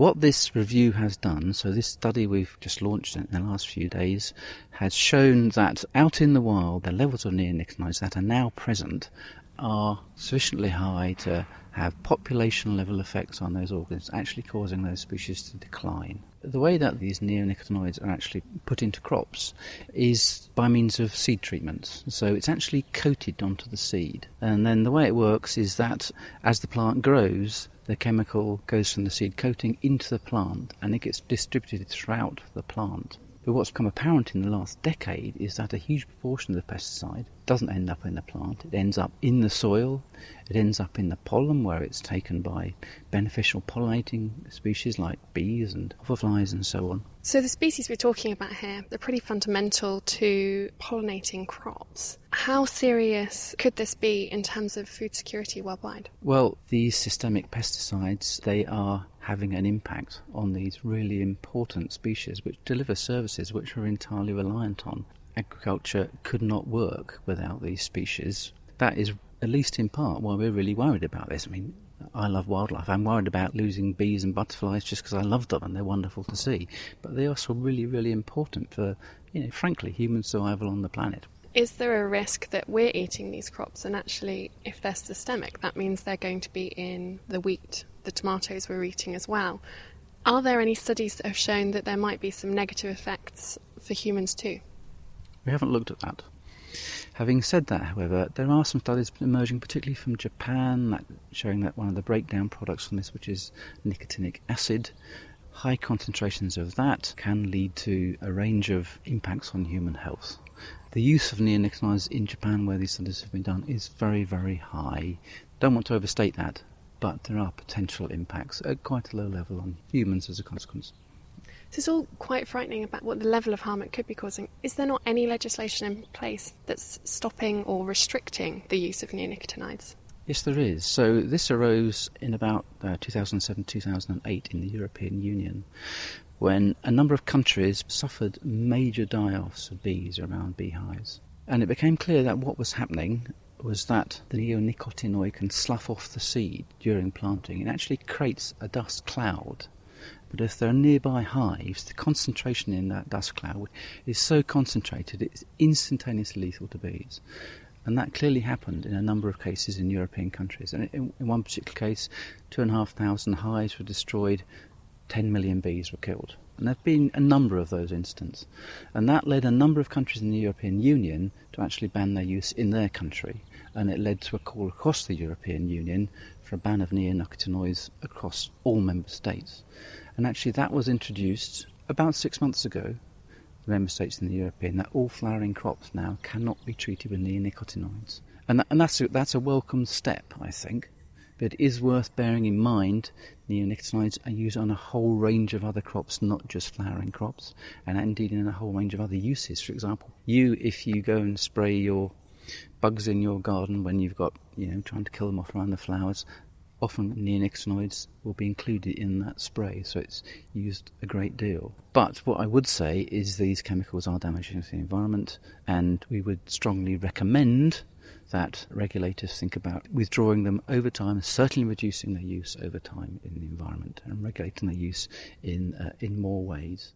What this review has done, so this study we've just launched in the last few days, has shown that out in the wild, the levels of neonicotinoids that are now present are sufficiently high to have population level effects on those organs, actually causing those species to decline. The way that these neonicotinoids are actually put into crops is by means of seed treatments. So it's actually coated onto the seed. And then the way it works is that as the plant grows, the chemical goes from the seed coating into the plant and it gets distributed throughout the plant. But what's become apparent in the last decade is that a huge proportion of the pesticide doesn't end up in the plant. It ends up in the soil, it ends up in the pollen where it's taken by beneficial pollinating species like bees and hoverflies and so on. So, the species we're talking about here, they're pretty fundamental to pollinating crops. How serious could this be in terms of food security worldwide? Well, these systemic pesticides, they are having an impact on these really important species which deliver services which we're entirely reliant on. Agriculture could not work without these species. That is, at least in part, why we're really worried about this. I mean, I love wildlife. I'm worried about losing bees and butterflies just because I love them and they're wonderful to see. But they are also really, really important for, you know, frankly, human survival on the planet. Is there a risk that we're eating these crops and actually, if they're systemic, that means they're going to be in the wheat, the tomatoes we're eating as well? Are there any studies that have shown that there might be some negative effects for humans too? We haven't looked at that. Having said that, however, there are some studies emerging, particularly from Japan, showing that one of the breakdown products from this, which is nicotinic acid, high concentrations of that can lead to a range of impacts on human health. The use of neonicotinoids in Japan, where these studies have been done, is very, very high. Don't want to overstate that, but there are potential impacts at quite a low level on humans as a consequence. So it's all quite frightening about what the level of harm it could be causing. Is there not any legislation in place that's stopping or restricting the use of neonicotinoids? Yes, there is. So this arose in about uh, 2007 2008 in the European Union when a number of countries suffered major die offs of bees around beehives. And it became clear that what was happening was that the neonicotinoid can slough off the seed during planting. It actually creates a dust cloud. But if there are nearby hives, the concentration in that dust cloud is so concentrated it's instantaneously lethal to bees. And that clearly happened in a number of cases in European countries. And in, in one particular case, two and a half thousand hives were destroyed 10 million bees were killed. And there have been a number of those instances. And that led a number of countries in the European Union to actually ban their use in their country. And it led to a call across the European Union for a ban of neonicotinoids across all member states. And actually, that was introduced about six months ago. The member states in the European that all flowering crops now cannot be treated with neonicotinoids. And, that, and that's, a, that's a welcome step, I think. But it is worth bearing in mind neonicotinoids are used on a whole range of other crops, not just flowering crops, and indeed in a whole range of other uses. For example, you, if you go and spray your bugs in your garden when you've got, you know, trying to kill them off around the flowers, often neonicotinoids will be included in that spray, so it's used a great deal. But what I would say is these chemicals are damaging to the environment, and we would strongly recommend that regulators think about withdrawing them over time, certainly reducing their use over time in the environment, and regulating their use in uh, in more ways.